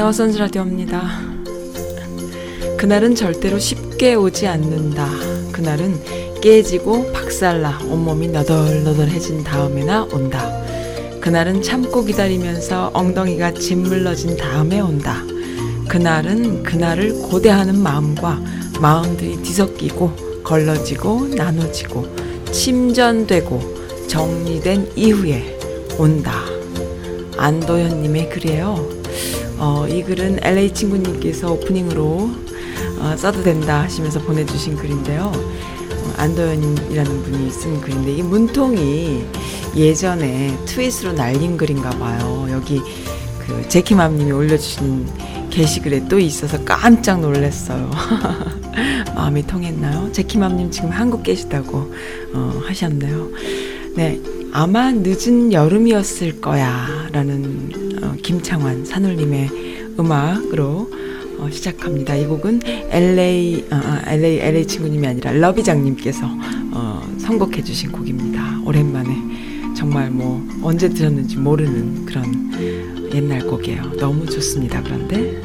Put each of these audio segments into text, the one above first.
네, 안녕하세요. 선즈 라디오입니다. 그날은 절대로 쉽게 오지 않는다. 그날은 깨지고 박살나 온몸이 너덜너덜해진 다음에나 온다. 그날은 참고 기다리면서 엉덩이가 짓물러진 다음에 온다. 그날은 그날을 고대하는 마음과 마음들이 뒤섞이고 걸러지고 나눠지고 침전되고 정리된 이후에 온다. 안도현님의 글이에요. 어, 이 글은 LA 친구님께서 오프닝으로 어, 써도 된다 하시면서 보내주신 글인데요. 어, 안도현이라는 분이 쓴 글인데 이 문통이 예전에 트윗으로 날린 글인가 봐요. 여기 그 제키맘님이 올려주신 게시글에 또 있어서 깜짝 놀랐어요. 마음이 통했나요? 제키맘님 지금 한국 계시다고 어, 하셨네요. 네, 아마 늦은 여름이었을 거야 라는 어, 김창완 산울님의 음악으로 어, 시작합니다. 이 곡은 LA 아, 아, LA LA 친구님이 아니라 러비장님께서 어, 선곡해 주신 곡입니다. 오랜만에 정말 뭐 언제 들었는지 모르는 그런 옛날 곡이에요. 너무 좋습니다. 그런데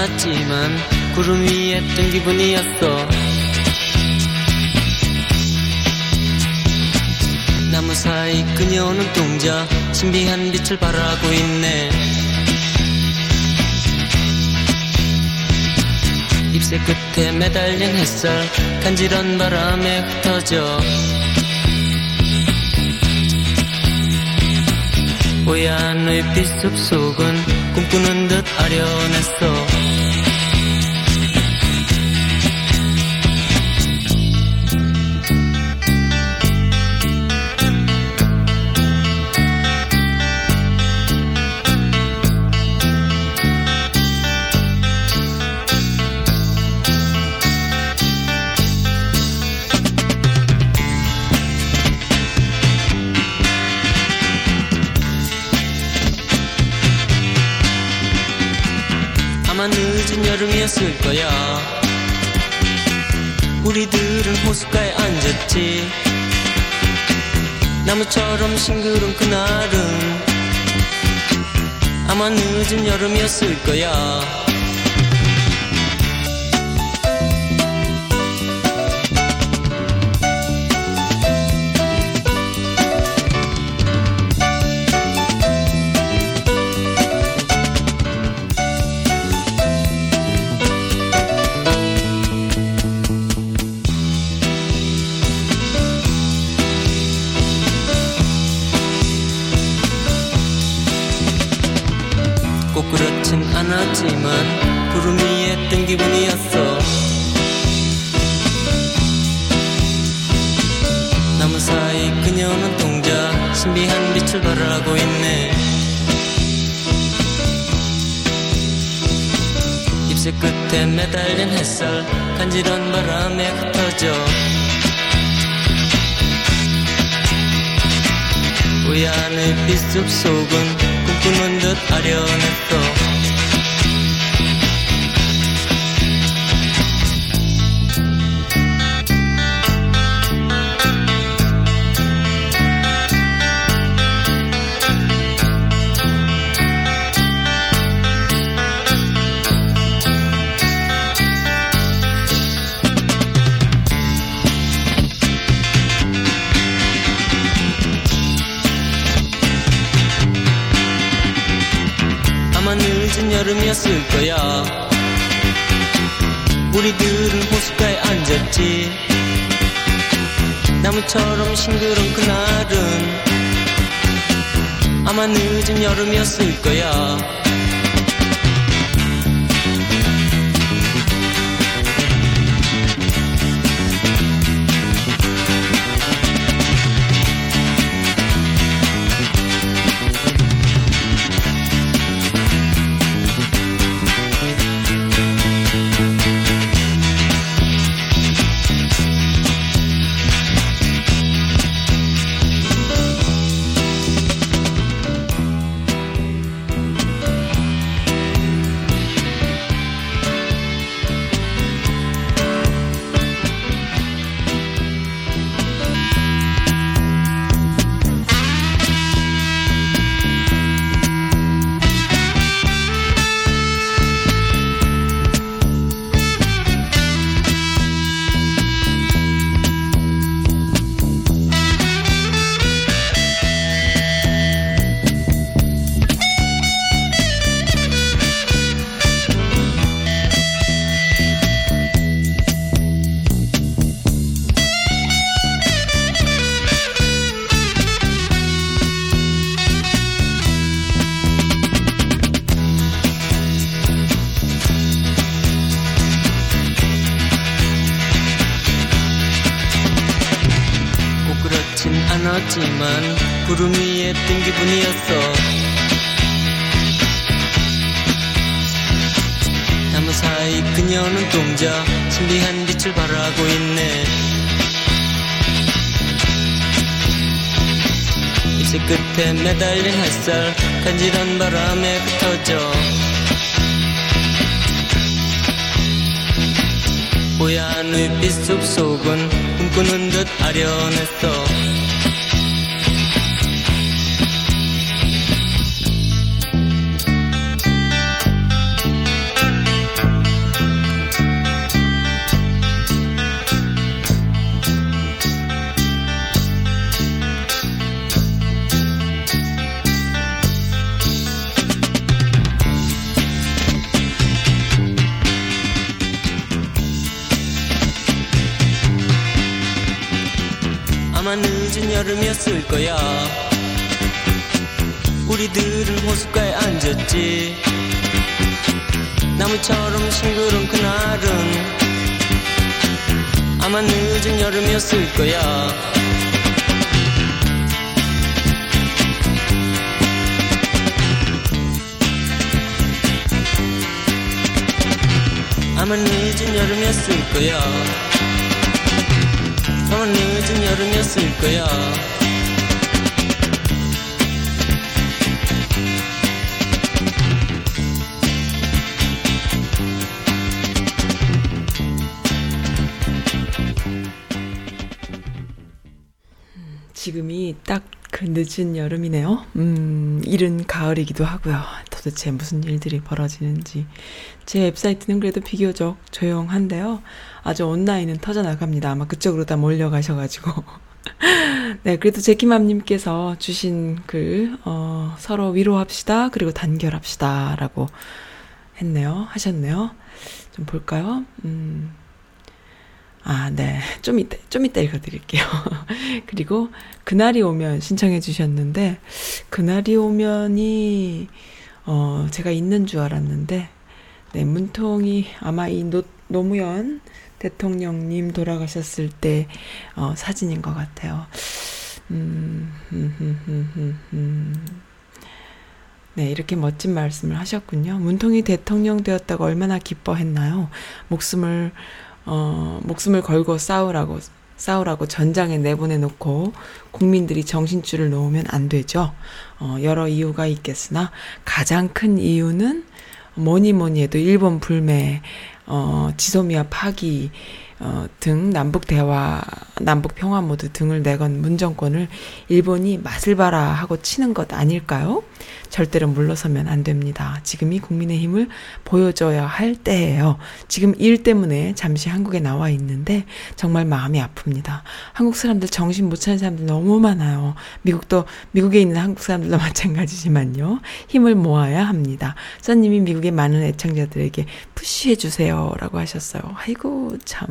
않았지만 구름 위에 뜬 기분이었어. 나무 사이 그녀는 동자 신비한 빛을 발하고 있네. 잎새 끝에 매달린 햇살 간지런 바람에 흩어져. 뽀얀 의빛 숲속은 꿈꾸는 듯 아련했어 여름이었을 거야. 우리들은 호숫가에 앉았지. 나무처럼 싱그런 그날은 아마 늦은 여름이었을 거야 끝에 매달린 햇살 간지런 바람에 흩어져. 우연의 빛숲 속은 꿈꾸는 듯 아련했어 여름이었을 거야. 우리들은 호숫가에 앉았지. 나무처럼 싱그런 그날은 아마 늦은 여름이었을 거야 끝에 매달린 햇살 간지런 바람에 흩어져 뽀얀 눈빛 숲속은 꿈꾸는 듯 아련했어 여름이었을 거야. 우리들은 호숫가에 앉았지. 나무처럼 싱그런 그날은 아마 늦은 여름이었을 거야. 아마 늦은 여름이었을 거야 아마 늦은 여름이었을 거야 지금이 딱 그 늦은 여름이네요. 음, 이른 가을이기도 하고요. 도대체 무슨 일들이 벌어지는지. 제 웹사이트는 그래도 비교적 조용한데요. 아주 온라인은 터져나갑니다. 아마 그쪽으로 다 몰려가셔가지고. 네, 그래도 제키맘님께서 주신 글, 어, 서로 위로합시다. 그리고 단결합시다. 라고 했네요. 하셨네요. 좀 볼까요? 음. 아, 네. 좀 이따, 좀 이따 읽어드릴게요. 그리고, 그날이 오면 신청해 주셨는데, 그날이 오면이, 어, 제가 있는 줄 알았는데, 네, 문통이 아마 이 노, 노무현 대통령님 돌아가셨을 때, 어, 사진인 것 같아요. 음, 음, 음, 음. 네, 이렇게 멋진 말씀을 하셨군요. 문통이 대통령 되었다고 얼마나 기뻐했나요? 목숨을, 어, 목숨을 걸고 싸우라고, 싸우라고 전장에 내보내놓고 국민들이 정신줄을 놓으면 안 되죠. 어, 여러 이유가 있겠으나 가장 큰 이유는 뭐니 뭐니 해도 일본 불매, 어, 지소미아 파기, 어, 등 남북 대화, 남북 평화 모드 등을 내건 문정권을 일본이 맛을 봐라 하고 치는 것 아닐까요? 절대로 물러서면 안 됩니다. 지금이 국민의힘을 보여줘야 할 때예요. 지금 일 때문에 잠시 한국에 나와 있는데 정말 마음이 아픕니다. 한국 사람들 정신 못 차린 사람들 너무 많아요. 미국도 미국에 있는 한국 사람들도 마찬가지지만요. 힘을 모아야 합니다. 써님이 미국의 많은 애청자들에게 푸시해 주세요라고 하셨어요. 아이고 참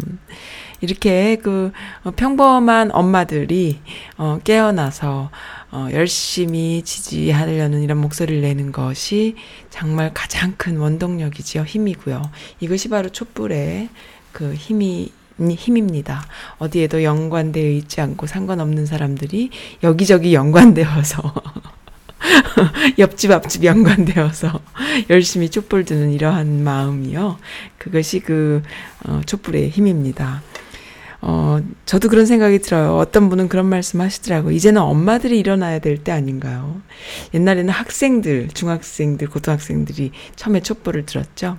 이렇게 그 어, 평범한 엄마들이 어 깨어나서 어 열심히 지지하려는 이런 목소리를 내는 것이 정말 가장 큰 원동력이지요. 힘이고요. 이것이 바로 촛불의 그 힘이 힘입니다. 어디에도 연관되어 있지 않고 상관없는 사람들이 여기저기 연관되어서 옆집 앞집 연관되어서 열심히 촛불 드는 이러한 마음이요. 그것이 그 어, 촛불의 힘입니다. 어, 저도 그런 생각이 들어요. 어떤 분은 그런 말씀 하시더라고. 이제는 엄마들이 일어나야 될 때 아닌가요? 옛날에는 학생들, 중학생들, 고등학생들이 처음에 촛불을 들었죠.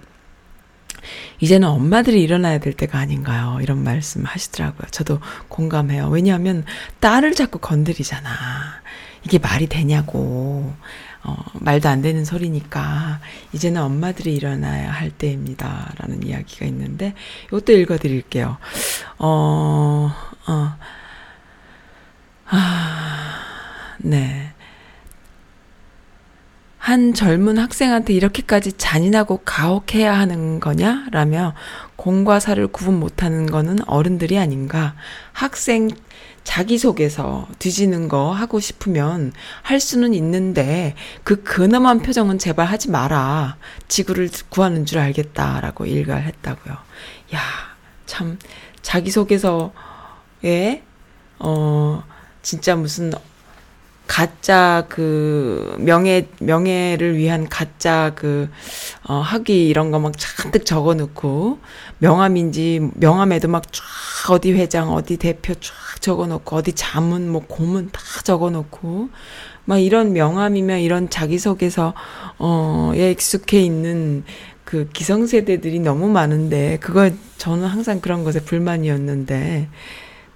이제는 엄마들이 일어나야 될 때가 아닌가요? 이런 말씀 하시더라고요. 저도 공감해요. 왜냐하면 딸을 자꾸 건드리잖아. 이게 말이 되냐고. 어, 말도 안 되는 소리니까 이제는 엄마들이 일어나야 할 때입니다. 라는 이야기가 있는데 이것도 읽어 드릴게요. 어, 어, 아, 네. 한 젊은 학생한테 이렇게까지 잔인하고 가혹해야 하는 거냐? 라며 공과 사를 구분 못하는 거는 어른들이 아닌가. 학생 자기소개서 뒤지는 거 하고 싶으면 할 수는 있는데 그 근엄한 표정은 제발 하지 마라. 지구를 구하는 줄 알겠다라고 일갈 했다고요. 야, 참 자기소개서에 어 진짜 무슨 가짜 그 명예 명예를 위한 가짜 그 어, 학위 이런 거 막 잔뜩 적어 놓고 명함인지 명함에도 막 쫙 어디 회장 어디 대표 쫙 적어 놓고 어디 자문 뭐 고문 다 적어 놓고 막 이런 명함이면 이런 자기소개서 어에 익숙해 있는 그 기성세대들이 너무 많은데 그거 저는 항상 그런 것에 불만이었는데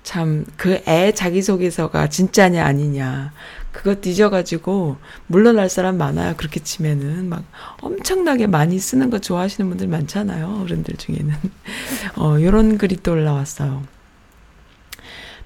참 그 애 자기소개서가 진짜냐 아니냐 그거 뒤져가지고 물러날 사람 많아요. 그렇게 치면은 막 엄청나게 많이 쓰는 거 좋아하시는 분들 많잖아요. 어른들 중에는 어 요런 글이 또 올라왔어요.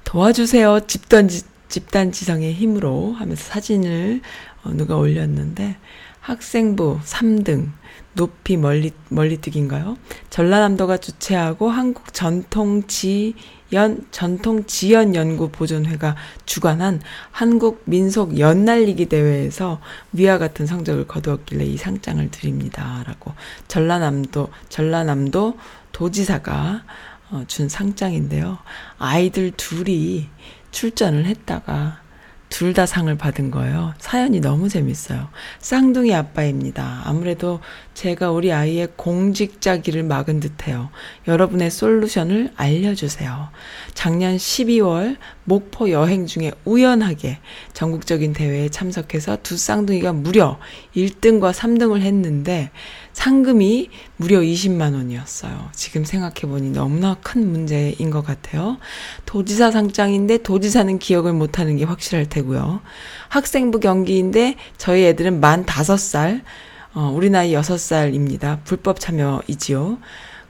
도와주세요. 집단 집단 지성의 힘으로 하면서 사진을 어, 누가 올렸는데 학생부 3등 높이 멀리 멀리뛰기인가요? 전라남도가 주최하고 한국 전통지 연 전통 지연 연구 보존회가 주관한 한국 민속 연날리기 대회에서 위와 같은 성적을 거두었길래 이 상장을 드립니다라고 전라남도 전라남도 도지사가 어, 준 상장인데요. 아이들 둘이 출전을 했다가 둘 다 상을 받은 거예요. 사연이 너무 재밌어요. 쌍둥이 아빠입니다. 아무래도 제가 우리 아이의 공직자기를 막은 듯해요. 여러분의 솔루션을 알려주세요. 작년 12월 목포 여행 중에 우연하게 전국적인 대회에 참석해서 두 쌍둥이가 무려 1등과 3등을 했는데 상금이 무려 20만 원이었어요. 지금 생각해보니 너무나 큰 문제인 것 같아요. 도지사 상장인데 도지사는 기억을 못하는 게 확실할 테고요. 학생부 경기인데 저희 애들은 만 5살, 어, 우리 나이 6살입니다. 불법 참여이지요.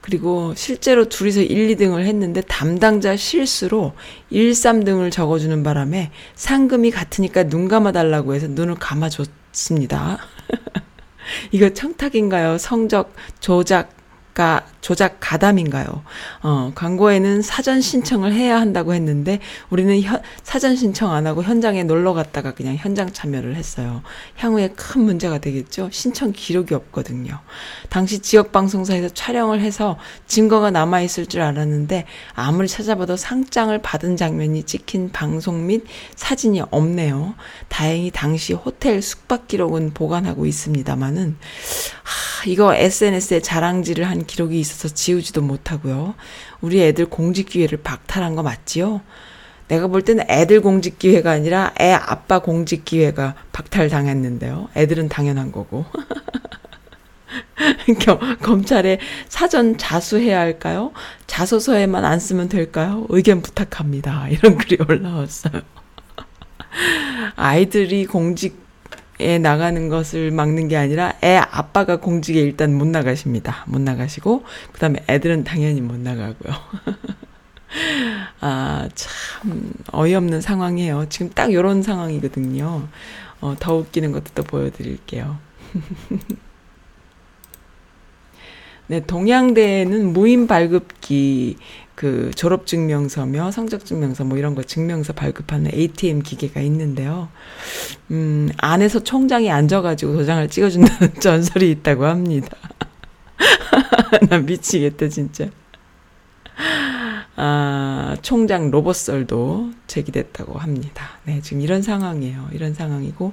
그리고 실제로 둘이서 1, 2등을 했는데 담당자 실수로 1, 3등을 적어주는 바람에 상금이 같으니까 눈 감아달라고 해서 눈을 감아줬습니다. 이거 청탁인가요? 성적 조작 가 조작 가담인가요? 어, 광고에는 사전 신청을 해야 한다고 했는데 우리는 현, 사전 신청 안 하고 현장에 놀러 갔다가 그냥 현장 참여를 했어요. 향후에 큰 문제가 되겠죠? 신청 기록이 없거든요. 당시 지역 방송사에서 촬영을 해서 증거가 남아 있을 줄 알았는데 아무리 찾아봐도 상장을 받은 장면이 찍힌 방송 및 사진이 없네요. 다행히 당시 호텔 숙박 기록은 보관하고 있습니다만은 하, 이거 SNS에 자랑질을 한 기록이 있어서 지우지도 못하고요. 우리 애들 공직 기회를 박탈한 거 맞지요? 내가 볼 때는 애들 공직 기회가 아니라 애 아빠 공직 기회가 박탈당했는데요. 애들은 당연한 거고. 검찰에 사전 자수해야 할까요? 자소서에만 안 쓰면 될까요? 의견 부탁합니다. 이런 글이 올라왔어요. 아이들이 공직 애 나가는 것을 막는 게 아니라 애 아빠가 공직에 일단 못 나가십니다. 못 나가시고 그다음에 애들은 당연히 못 나가고요. 아, 참 어이없는 상황이에요. 지금 딱 요런 상황이거든요. 어, 더 웃기는 것도 또 보여드릴게요. 네, 동양대에는 무인 발급기 그 졸업 증명서며 성적 증명서 뭐 이런 거 증명서 발급하는 ATM 기계가 있는데요. 음, 안에서 총장이 앉아 가지고 도장을 찍어 준다는 전설이 있다고 합니다. 나 미치겠다, 진짜. 아, 총장 로봇설도 제기됐다고 합니다. 네, 지금 이런 상황이에요. 이런 상황이고,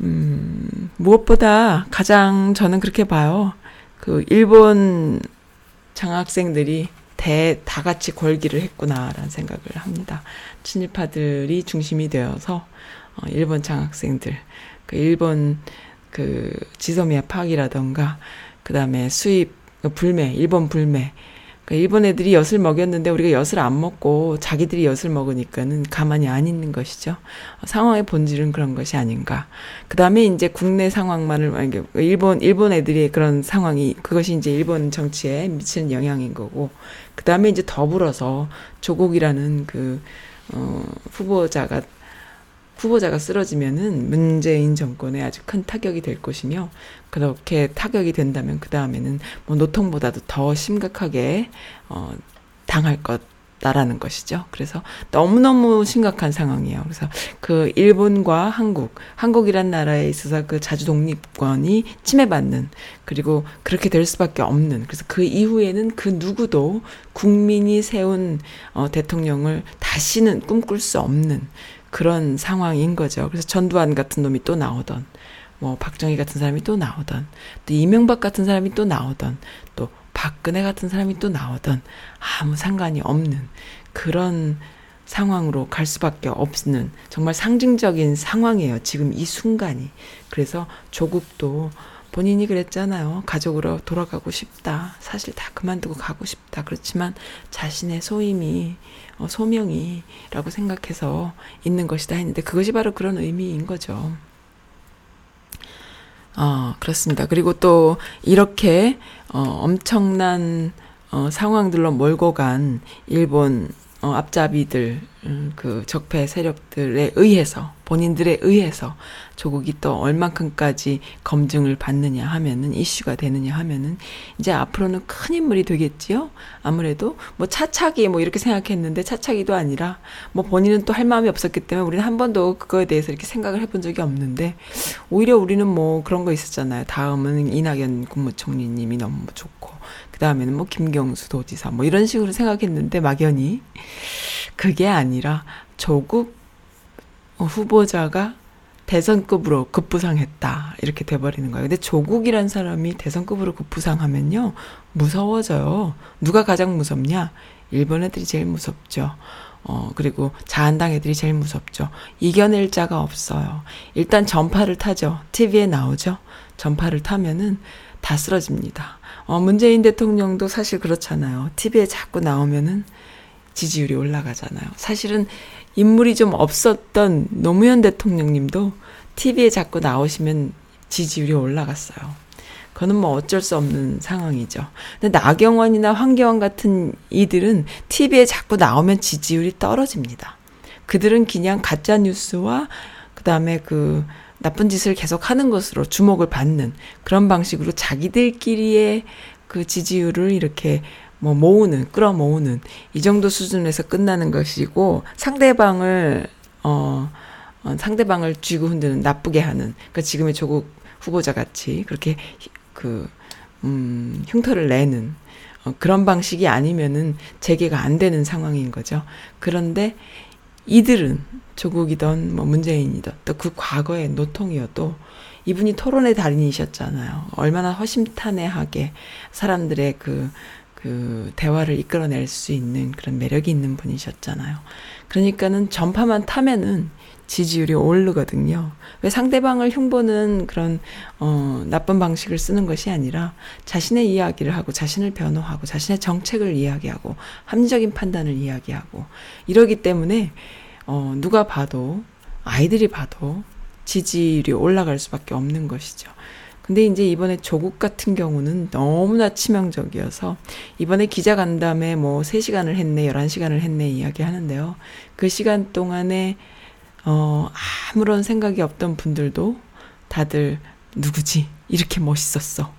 음, 무엇보다 가장 저는 그렇게 봐요. 그, 일본 장학생들이 대, 다 같이 걸기를 했구나라는 생각을 합니다. 친일파들이 중심이 되어서, 어, 일본 장학생들, 그 일본 그 지소미아 파기라던가, 그 다음에 수입, 그 불매, 일본 불매, 그 일본 애들이 엿을 먹였는데 우리가 엿을 안 먹고 자기들이 엿을 먹으니까는 가만히 안 있는 것이죠. 어, 상황의 본질은 그런 것이 아닌가. 그 다음에 이제 국내 상황만을 일본 일본 애들이 그런 상황이 그것이 이제 일본 정치에 미치는 영향인 거고. 그 다음에 이제 더불어서 조국이라는 그 어, 후보자가 후보자가 쓰러지면은 문재인 정권에 아주 큰 타격이 될 것이며 그렇게 타격이 된다면 그 다음에는 뭐 노통보다도 더 심각하게 어 당할 것다라는 것이죠. 그래서 너무너무 심각한 상황이에요. 그래서 그 일본과 한국, 한국이란 나라에 있어서 그 자주 독립권이 침해받는 그리고 그렇게 될 수밖에 없는 그래서 그 이후에는 그 누구도 국민이 세운 어 대통령을 다시는 꿈꿀 수 없는 그런 상황인 거죠. 그래서 전두환 같은 놈이 또 나오던, 뭐 박정희 같은 사람이 또 나오던, 또 이명박 같은 사람이 또 나오던, 또 박근혜 같은 사람이 또 나오던 아무 상관이 없는 그런 상황으로 갈 수밖에 없는 정말 상징적인 상황이에요. 지금 이 순간이. 그래서 조국도 본인이 그랬잖아요. 가족으로 돌아가고 싶다. 사실 다 그만두고 가고 싶다. 그렇지만 자신의 소임이 어, 소명이라고 생각해서 있는 것이다 했는데 그것이 바로 그런 의미인 거죠. 어, 그렇습니다. 그리고 또 이렇게 어, 엄청난 어, 상황들로 몰고 간 일본 어, 앞잡이들, 음, 그 적폐 세력들에 의해서, 본인들에 의해서 조국이 또 얼만큼까지 검증을 받느냐 하면은, 이슈가 되느냐 하면은, 이제 앞으로는 큰 인물이 되겠지요? 아무래도, 뭐 차차기 뭐 이렇게 생각했는데, 차차기도 아니라, 뭐 본인은 또 할 마음이 없었기 때문에, 우리는 한 번도 그거에 대해서 이렇게 생각을 해본 적이 없는데, 오히려 우리는 뭐 그런 거 있었잖아요. 다음은 이낙연 국무총리님이 너무 좋고, 그 다음에는 뭐 김경수 도지사 뭐 이런 식으로 생각했는데 막연히 그게 아니라 조국 후보자가 대선급으로 급부상했다 이렇게 돼버리는 거예요. 근데 조국이란 사람이 대선급으로 급부상하면요 무서워져요. 누가 가장 무섭냐? 일본 애들이 제일 무섭죠. 어, 그리고 자한당 애들이 제일 무섭죠. 이겨낼 자가 없어요. 일단 전파를 타죠. TV에 나오죠. 전파를 타면은 다 쓰러집니다. 어, 문재인 대통령도 사실 그렇잖아요. TV에 자꾸 나오면은 지지율이 올라가잖아요. 사실은 인물이 좀 없었던 노무현 대통령님도 TV에 자꾸 나오시면 지지율이 올라갔어요. 그거는 뭐 어쩔 수 없는 상황이죠. 근데 나경원이나 황교안 같은 이들은 TV에 자꾸 나오면 지지율이 떨어집니다. 그들은 그냥 가짜 뉴스와 그다음에 그 나쁜 짓을 계속 하는 것으로 주목을 받는 그런 방식으로 자기들끼리의 그 지지율을 이렇게 뭐 모으는 끌어모으는 이 정도 수준에서 끝나는 것이고 상대방을 어, 어 상대방을 쥐고 흔드는 나쁘게 하는 그 지금의 조국 후보자 같이 그렇게 그 음, 흉터를 내는 어, 그런 방식이 아니면은 재개가 안 되는 상황인 거죠. 그런데 이들은 조국이던 뭐 문재인이던 또 그 과거의 노통이어도 이분이 토론의 달인이셨잖아요. 얼마나 허심탄회하게 사람들의 그, 그 대화를 이끌어낼 수 있는 그런 매력이 있는 분이셨잖아요. 그러니까는 전파만 타면은 지지율이 오르거든요. 왜 상대방을 흉보는 그런 어 나쁜 방식을 쓰는 것이 아니라 자신의 이야기를 하고 자신을 변호하고 자신의 정책을 이야기하고 합리적인 판단을 이야기하고 이러기 때문에 어 누가 봐도 아이들이 봐도 지지율이 올라갈 수밖에 없는 것이죠. 근데 이제 이번에 조국 같은 경우는 너무나 치명적이어서 이번에 기자 간담회 뭐 3시간을 했네, 11시간을 했네 이야기 하는데요. 그 시간 동안에 어, 아무런 생각이 없던 분들도 다들 누구지? 이렇게 멋있었어.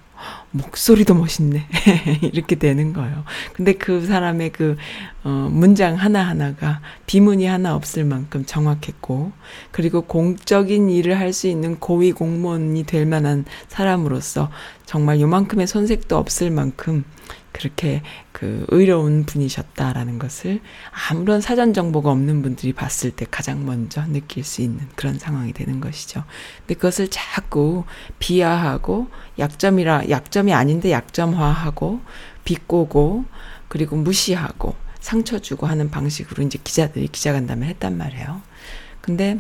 목소리도 멋있네. 이렇게 되는 거예요. 근데 그 사람의 그, 어, 문장 하나하나가 비문이 하나 없을 만큼 정확했고, 그리고 공적인 일을 할 수 있는 고위 공무원이 될 만한 사람으로서 정말 요만큼의 손색도 없을 만큼 그렇게 그 의로운 분이셨다라는 것을 아무런 사전 정보가 없는 분들이 봤을 때 가장 먼저 느낄 수 있는 그런 상황이 되는 것이죠. 근데 그것을 자꾸 비하하고 약점이라 약점이 아닌데 약점화하고 비꼬고 그리고 무시하고 상처 주고 하는 방식으로 이제 기자들이 기자간담회 했단 말이에요. 근데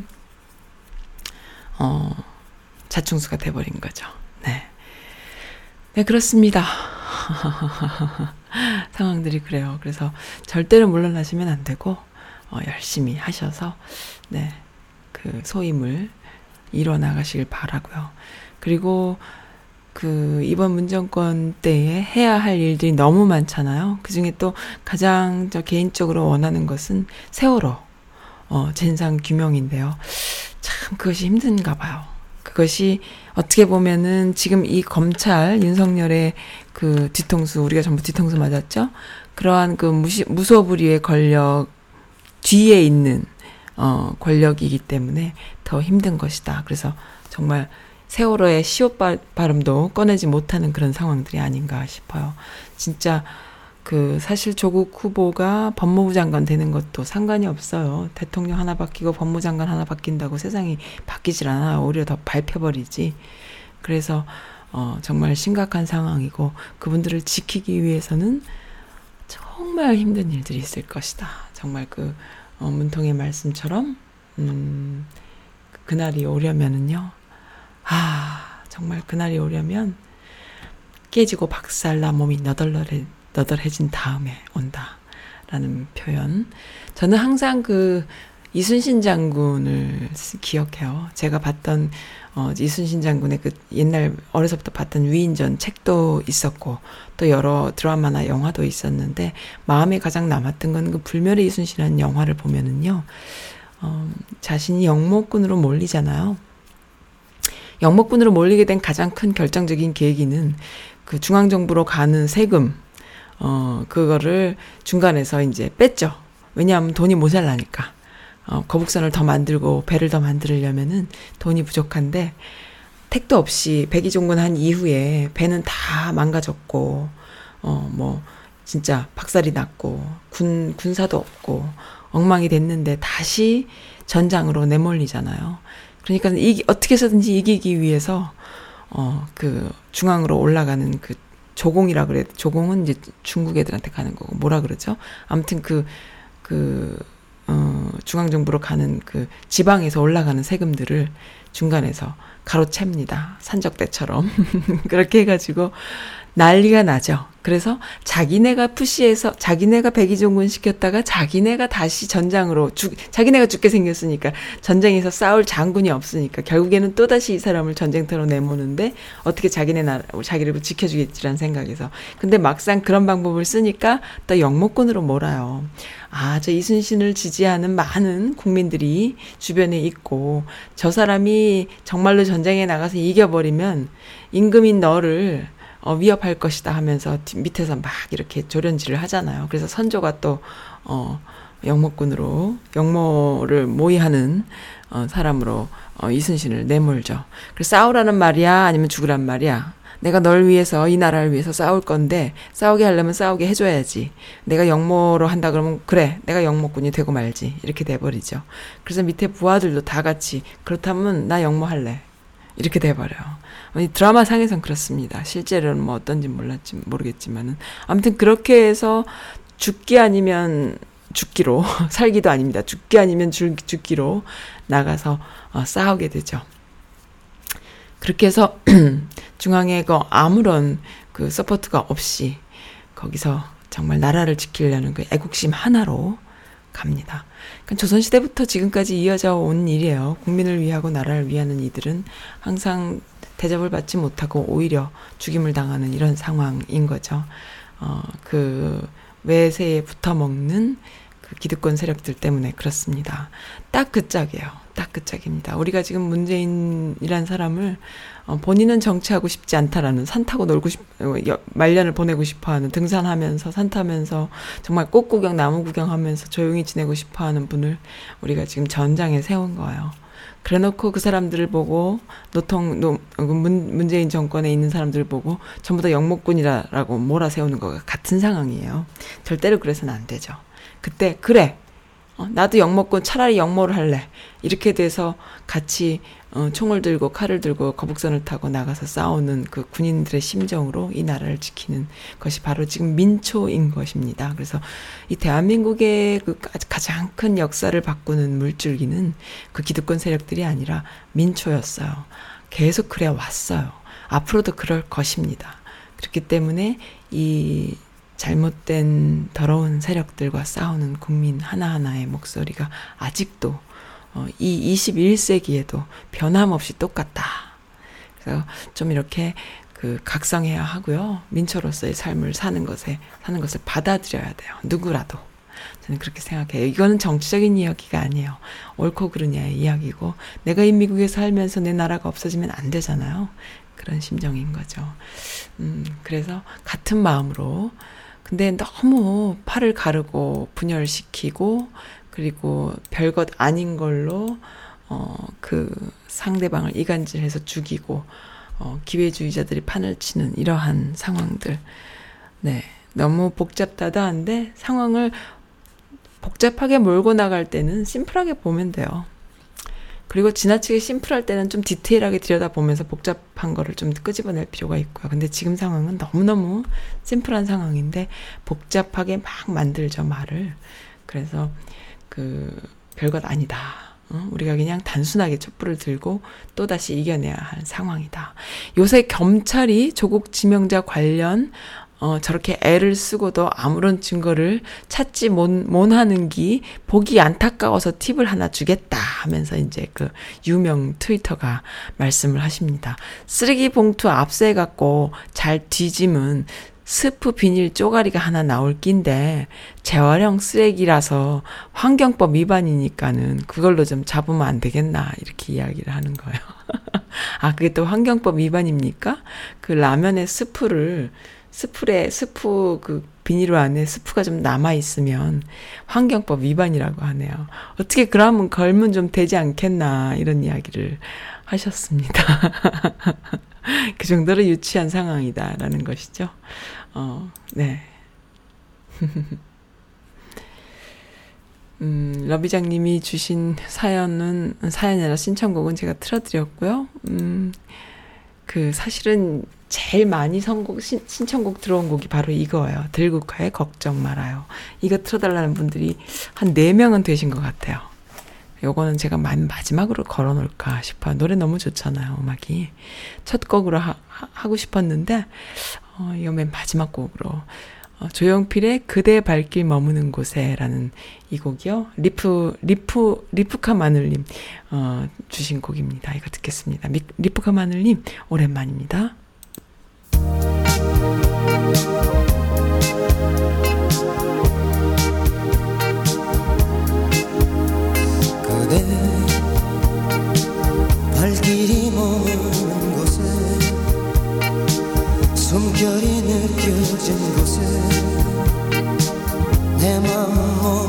어 자충수가 돼버린 거죠. 네. 네, 그렇습니다. 상황들이 그래요. 그래서 절대로 물러나시면 안 되고, 어, 열심히 하셔서, 네, 그 소임을 이뤄 나가시길 바라고요. 그리고 그 이번 문정권 때에 해야 할 일들이 너무 많잖아요. 그 중에 또 가장 저 개인적으로 원하는 것은 세월호, 어, 진상 규명인데요. 참 그것이 힘든가 봐요. 그것이 어떻게 보면은 지금 이 검찰 윤석열의 그 뒤통수 우리가 전부 뒤통수 맞았죠. 그러한 그 무시, 무소불위의 권력 뒤에 있는 어 권력이기 때문에 더 힘든 것이다. 그래서 정말 세월호의 시옷 발음도 꺼내지 못하는 그런 상황들이 아닌가 싶어요. 진짜 그 사실 조국 후보가 법무부 장관 되는 것도 상관이 없어요. 대통령 하나 바뀌고 법무부 장관 하나 바뀐다고 세상이 바뀌질 않아요. 오히려 더 밟혀버리지. 그래서 어 정말 심각한 상황이고 그분들을 지키기 위해서는 정말 힘든 일들이 있을 것이다. 정말 그 어, 문통의 말씀처럼 음 그날이 오려면은요. 아 정말 그날이 오려면 깨지고 박살나 몸이 너덜너덜 너덜해진 다음에 온다 라는 표현. 저는 항상 그 이순신 장군을 기억해요. 제가 봤던 어, 이순신 장군의 그 옛날 어려서부터 봤던 위인전 책도 있었고 또 여러 드라마나 영화도 있었는데 마음에 가장 남았던 건 그 불멸의 이순신이라는 영화를 보면은요. 어, 자신이 영모꾼으로 몰리잖아요. 영모꾼으로 몰리게 된 가장 큰 결정적인 계기는 그 중앙정부로 가는 세금 어, 그거를 중간에서 이제 뺐죠. 왜냐하면 돈이 모자라니까. 어, 거북선을 더 만들고 배를 더 만들려면은 돈이 부족한데 택도 없이 백이종군 한 이후에 배는 다 망가졌고 어 뭐 진짜 박살이 났고 군 군사도 없고 엉망이 됐는데 다시 전장으로 내몰리잖아요. 그러니까 이 어떻게 해서든지 이기기 위해서 어 그 중앙으로 올라가는 그 조공이라 그래. 조공은 이제 중국 애들한테 가는 거고 뭐라 그러죠? 아무튼 그, 그, 어, 중앙정부로 가는 그 지방에서 올라가는 세금들을 중간에서 가로챕니다. 산적대처럼. 그렇게 해가지고 난리가 나죠. 그래서 자기네가 푸시해서 자기네가 백이종군 시켰다가 자기네가 다시 전장으로 죽 자기네가 죽게 생겼으니까 전쟁에서 싸울 장군이 없으니까 결국에는 또 다시 이 사람을 전쟁터로 내모는데 어떻게 자기네 나라 자기를 지켜주겠지라는 생각에서 근데 막상 그런 방법을 쓰니까 또 영모권으로 몰아요. 아, 저 이순신을 지지하는 많은 국민들이 주변에 있고 저 사람이 정말로 전쟁에 나가서 이겨버리면 임금인 너를 어, 위협할 것이다 하면서 밑에서 막 이렇게 조련질을 하잖아요. 그래서 선조가 또, 어, 영모꾼으로, 영모를 모의하는, 어, 사람으로, 어, 이순신을 내몰죠. 그래서 싸우라는 말이야? 아니면 죽으란 말이야? 내가 널 위해서, 이 나라를 위해서 싸울 건데, 싸우게 하려면 싸우게 해줘야지. 내가 영모로 한다 그러면, 그래, 내가 영모꾼이 되고 말지. 이렇게 돼버리죠. 그래서 밑에 부하들도 다 같이, 그렇다면 나 영모 할래. 이렇게 돼버려요. 드라마 상에선 그렇습니다. 실제로는 뭐 어떤지 몰랐지 모르겠지만은 아무튼 그렇게 해서 죽기 아니면 죽기로 살기도 아닙니다. 죽기 아니면 죽, 죽기로 나가서 어, 싸우게 되죠. 그렇게 해서 중앙에 그 아무런 그 support가 없이 거기서 정말 나라를 지키려는 그 애국심 하나로 갑니다. 그러니까 조선시대부터 지금까지 이어져 온 일이에요. 국민을 위하고 나라를 위하는 이들은 항상 대접을 받지 못하고 오히려 죽임을 당하는 이런 상황인 거죠. 어, 그 외세에 붙어 먹는 그 기득권 세력들 때문에 그렇습니다. 딱 그 짝이에요. 딱 그 짝입니다. 우리가 지금 문재인이란 사람을 어, 본인은 정치하고 싶지 않다라는 산 타고 놀고 싶 어, 여- 말년을 보내고 싶어 하는 등산하면서 산 타면서 정말 꽃 구경 나무 구경하면서 조용히 지내고 싶어 하는 분을 우리가 지금 전장에 세운 거예요. 그래놓고 그 사람들을 보고 노통 노, 어, 문, 문재인 정권에 있는 사람들 보고 전부 다 영목군이라고 몰아세우는 거가 같은 상황이에요. 절대로 그래서는 안 되죠. 그때 그래 어, 나도 영목군 차라리 영모를 할래 이렇게 돼서 같이 어, 총을 들고 칼을 들고 거북선을 타고 나가서 싸우는 그 군인들의 심정으로 이 나라를 지키는 것이 바로 지금 민초인 것입니다. 그래서 이 대한민국의 그 가- 가장 큰 역사를 바꾸는 물줄기는 그 기득권 세력들이 아니라 민초였어요. 계속 그래 왔어요. 앞으로도 그럴 것입니다. 그렇기 때문에 이 잘못된 더러운 세력들과 싸우는 국민 하나하나의 목소리가 아직도 어, 이 21세기에도 변함없이 똑같다. 그래서 좀 이렇게 그 각성해야 하고요. 민초로서의 삶을 사는 것에 사는 것을 받아들여야 돼요. 누구라도. 저는 그렇게 생각해요. 이거는 정치적인 이야기가 아니에요. 옳고 그르냐의 이야기고 내가 이 미국에 살면서 내 나라가 없어지면 안 되잖아요. 그런 심정인 거죠. 음, 그래서 같은 마음으로 근데 너무 팔을 가르고 분열시키고 그리고 별것 아닌 걸로 어 그 상대방을 이간질해서 죽이고 어 기회주의자들이 판을 치는 이러한 상황들 네 너무 복잡다다한데 상황을 복잡하게 몰고 나갈 때는 심플하게 보면 돼요. 그리고 지나치게 심플할 때는 좀 디테일하게 들여다보면서 복잡한 거를 좀 끄집어낼 필요가 있고요. 근데 지금 상황은 너무너무 심플한 상황인데 복잡하게 막 만들죠, 말을. 그래서 그 별것 아니다. 어? 우리가 그냥 단순하게 촛불을 들고 또다시 이겨내야 할 상황이다. 요새 경찰이 조국 지명자 관련 어, 저렇게 애를 쓰고도 아무런 증거를 찾지 못, 못 하는 기 보기 안타까워서 팁을 하나 주겠다 하면서 이제 그 유명 트위터가 말씀을 하십니다. 쓰레기 봉투 압수해 갖고 잘 뒤지면 스프 비닐 쪼가리가 하나 나올 낀데 재활용 쓰레기라서 환경법 위반이니까는 그걸로 좀 잡으면 안 되겠나 이렇게 이야기를 하는 거예요. 아 그게 또 환경법 위반입니까? 그 라면의 스프를 스프에 스프 그 비닐 안에 스프가 좀 남아 있으면 환경법 위반이라고 하네요. 어떻게 그러면 걸면 좀 되지 않겠나 이런 이야기를 하셨습니다. 그 정도로 유치한 상황이다라는 것이죠. 어, 네. 음, 러비장님이 주신 사연은, 사연이 아니라 신청곡은 제가 틀어드렸고요. 음, 그, 사실은 제일 많이 선곡, 신, 신청곡 들어온 곡이 바로 이거예요. 들국화의 걱정 말아요. 이거 틀어달라는 분들이 한 4명은 되신 것 같아요. 요거는 제가 만, 마지막으로 걸어놓을까 싶어요. 노래 너무 좋잖아요, 음악이. 첫 곡으로 하, 고 싶었는데, 어, 이거 맨 마지막 곡으로. 어, 조용필의 그대 발길 머무는 곳에라는 이 곡이요. 리프, 리프, 리프카 마늘님, 어, 주신 곡입니다. 이거 듣겠습니다. 미, 리프카 마늘님, 오랜만입니다. 느껴진 곳에 내 마음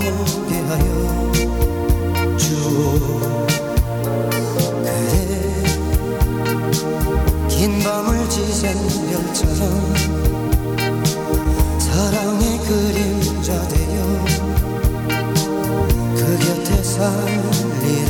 멀게 하여 주오 그대 긴 밤을 지샌 별처럼 사랑의 그림자 되어 그 곁에 살리라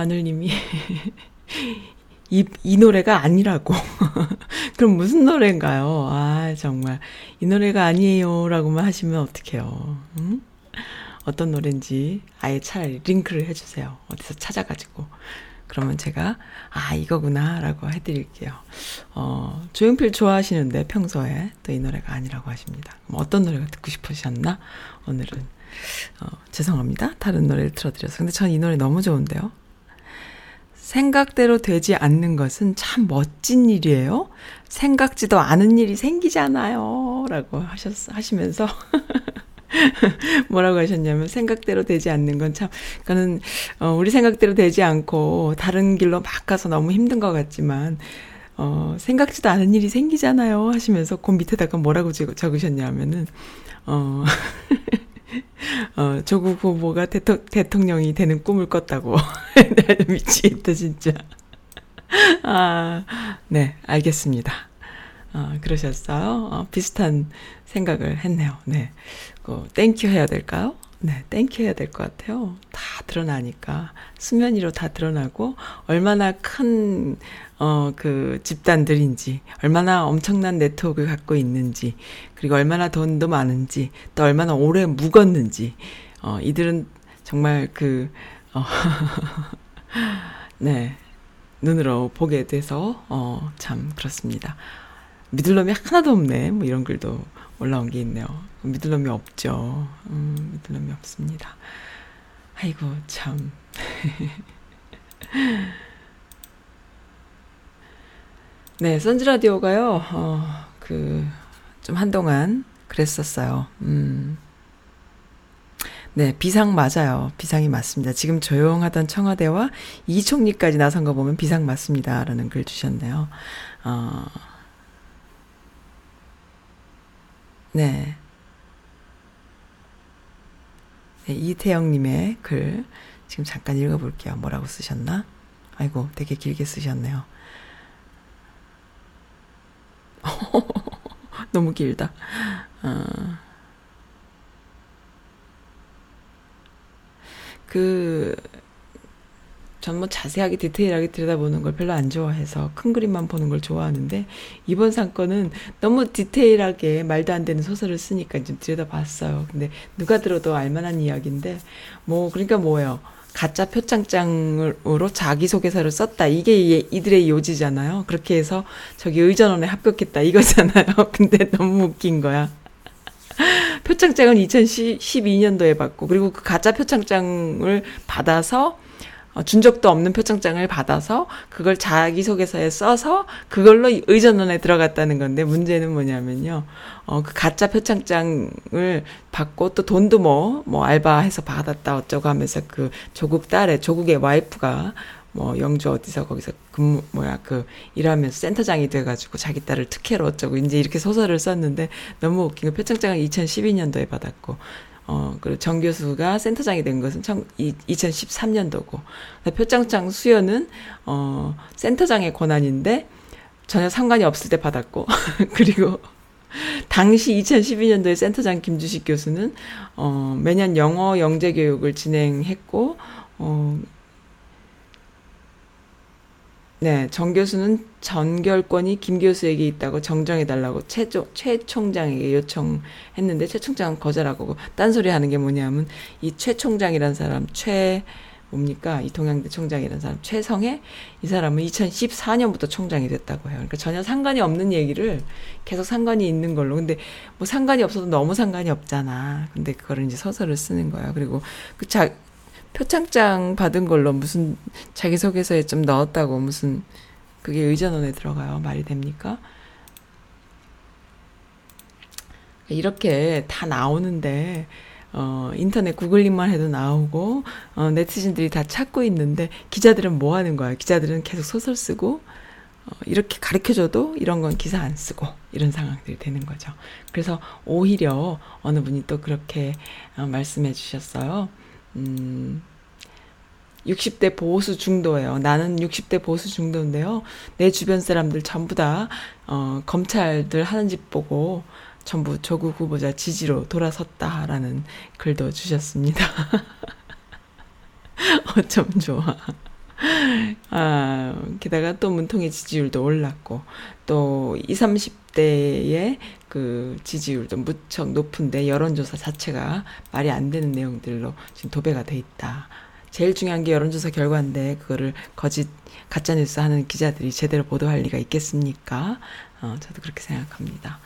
마늘님이 이, 이 노래가 아니라고. 그럼 무슨 노래인가요? 아, 정말. 이 노래가 아니에요. 라고만 하시면 어떡해요. 응? 어떤 노래인지 아예 차라리 링크를 해주세요. 어디서 찾아가지고. 그러면 제가, 아, 이거구나. 라고 해드릴게요. 어, 조용필 좋아하시는데 평소에 또 이 노래가 아니라고 하십니다. 어떤 노래가 듣고 싶으셨나? 오늘은. 어, 죄송합니다. 다른 노래를 틀어드려서. 근데 전 이 노래 너무 좋은데요. 생각대로 되지 않는 것은 참 멋진 일이에요. 생각지도 않은 일이 생기잖아요. 라고 하셨, 하시면서. 뭐라고 하셨냐면, 생각대로 되지 않는 건 참, 그거는, 어, 우리 생각대로 되지 않고, 다른 길로 막 가서 너무 힘든 것 같지만, 어, 생각지도 않은 일이 생기잖아요. 하시면서, 그 밑에다가 뭐라고 적- 적으셨냐면은, 어, 어, 조국 후보가 대통, 대통령이 되는 꿈을 꿨다고. 미치겠다, 진짜. 아, 네, 알겠습니다. 어, 그러셨어요? 어, 비슷한 생각을 했네요. 네. 그, thank you 해야 될까요? 네, thank you 해야 될 것 같아요. 다 드러나니까. 수면 위로 다 드러나고, 얼마나 큰, 어, 그 집단들인지, 얼마나 엄청난 네트워크를 갖고 있는지, 그리고 얼마나 돈도 많은지, 또 얼마나 오래 묵었는지, 어, 이들은 정말 그, 어, 네, 눈으로 보게 돼서, 어, 참, 그렇습니다. 믿을 놈이 하나도 없네. 뭐 이런 글도 올라온 게 있네요. 믿을 놈이 없죠. 음, 믿을 놈이 없습니다. 아이고, 참. 네, 선즈라디오가요, 어, 그, 좀 한동안 그랬었어요. 음. 네, 비상 맞아요. 비상이 맞습니다. 지금 조용하던 청와대와 이 총리까지 나선 거 보면 비상 맞습니다. 라는 글 주셨네요. 어, 네. 네, 이태영님의 글 지금 잠깐 읽어볼게요. 뭐라고 쓰셨나? 아이고, 되게 길게 쓰셨네요. 너무 길다. 어. 그, 전 뭐 자세하게 디테일하게 들여다보는 걸 별로 안 좋아해서 큰 그림만 보는 걸 좋아하는데 이번 사건은 너무 디테일하게 말도 안 되는 소설을 쓰니까 좀 들여다봤어요. 근데 누가 들어도 알만한 이야기인데 뭐 그러니까 뭐예요. 가짜 표창장으로 자기소개서를 썼다. 이게 이- 이들의 요지잖아요. 그렇게 해서 저기 의전원에 합격했다. 이거잖아요. 근데 너무 웃긴 거야. 표창장은 2012년도에 받고 그리고 그 가짜 표창장을 받아서 어, 준 적도 없는 표창장을 받아서 그걸 자기소개서에 써서 그걸로 의전원에 들어갔다는 건데 문제는 뭐냐면요. 어, 그 가짜 표창장을 받고 또 돈도 뭐, 뭐 알바해서 받았다 어쩌고 하면서 그 조국 딸의 조국의 와이프가 뭐 영주 어디서 거기서 근무 뭐야 그 일하면서 센터장이 돼가지고 자기 딸을 특혜로 어쩌고 이제 이렇게 소설을 썼는데 너무 웃긴 거. 표창장을 2012년도에 받았고 어 그리고 정 교수가 센터장이 된 것은 청, 이, 2013년도고. 표창장 수여는 어 센터장의 권한인데 전혀 상관이 없을 때 받았고. 그리고 당시 2012년도에 센터장 김주식 교수는 어 매년 영어 영재 교육을 진행했고 어 네, 정 교수는 전결권이 김 교수에게 있다고 정정해달라고 최, 최 총장에게 요청했는데 최 총장은 거절하고 딴소리 하는 게 뭐냐면 이 최 총장이란 사람 최 뭡니까 이 동양대 총장이라는 사람 최성해 이 사람은 2014년부터 총장이 됐다고 해요. 그러니까 전혀 상관이 없는 얘기를 계속 상관이 있는 걸로. 근데 뭐 상관이 없어도 너무 상관이 없잖아. 근데 그거를 이제 서설을 쓰는 거야. 그리고 그 자 표창장 받은 걸로 무슨 자기소개서에 좀 넣었다고 무슨 그게 의전원에 들어가요. 말이 됩니까? 이렇게 다 나오는데 어, 인터넷 구글링만 해도 나오고 어, 네티즌들이 다 찾고 있는데 기자들은 뭐 하는 거야? 기자들은 계속 소설 쓰고 어, 이렇게 가르쳐줘도 이런 건 기사 안 쓰고 이런 상황들이 되는 거죠. 그래서 오히려 어느 분이 또 그렇게 어, 말씀해 주셨어요. 음, 60대 보수 중도예요. 나는 60대 보수 중도인데요. 내 주변 사람들 전부 다 어, 검찰들 하는 짓 보고 전부 조국 후보자 지지로 돌아섰다라는 글도 주셨습니다. 어쩜 좋아. 아, 게다가 또 문통의 지지율도 올랐고, 또 20, 30대의 그 지지율도 무척 높은데 여론조사 자체가 말이 안 되는 내용들로 지금 도배가 돼 있다. 제일 중요한 게 여론조사 결과인데 그거를 거짓 가짜뉴스 하는 기자들이 제대로 보도할 리가 있겠습니까? 어, 저도 그렇게 생각합니다.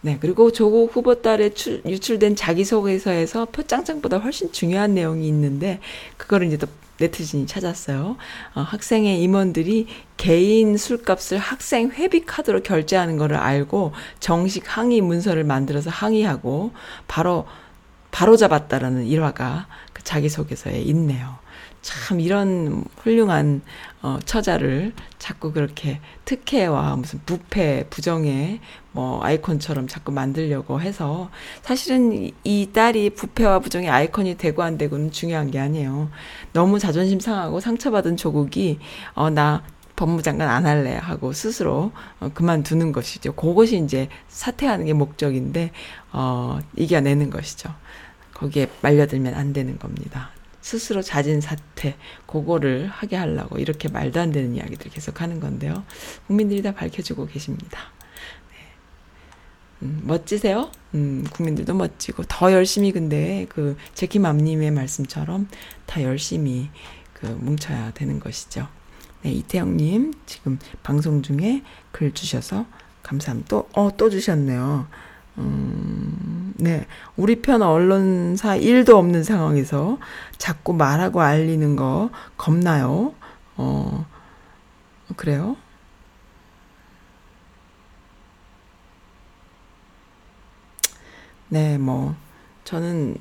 네, 그리고 조국 후보 딸에 출, 유출된 자기소개서에서 표창장보다 훨씬 중요한 내용이 있는데 그거를 이제 또 네티즌이 찾았어요. 어, 학생의 임원들이 개인 술값을 학생 회비 카드로 결제하는 거를 알고 정식 항의 문서를 만들어서 항의하고 바로 바로 잡았다라는 일화가 그 자기소개서에 있네요. 참 이런 훌륭한 어, 처자를 자꾸 그렇게 특혜와 무슨 부패, 부정의 뭐 아이콘처럼 자꾸 만들려고 해서 사실은 이, 이 딸이 부패와 부정의 아이콘이 되고 안 되고는 중요한 게 아니에요. 너무 자존심 상하고 상처받은 조국이 어, 나 법무장관 안 할래 하고 스스로 어, 그만두는 것이죠. 그것이 이제 사퇴하는 게 목적인데 어, 이겨내는 것이죠. 거기에 말려들면 안 되는 겁니다. 스스로 자진 사퇴, 그거를 하게 하려고 이렇게 말도 안 되는 이야기들 계속 하는 건데요. 국민들이 다 밝혀주고 계십니다. 네. 음, 멋지세요? 음, 국민들도 멋지고, 더 열심히 근데 그 제키맘님의 말씀처럼 다 열심히 그 뭉쳐야 되는 것이죠. 네, 이태영님, 지금 방송 중에 글 주셔서 감사합니다. 또, 어, 또 주셨네요. 음, 네. 우리 편 언론사 1도 없는 상황에서 자꾸 말하고 알리는 거 겁나요? 어, 그래요? 네, 뭐, 저는,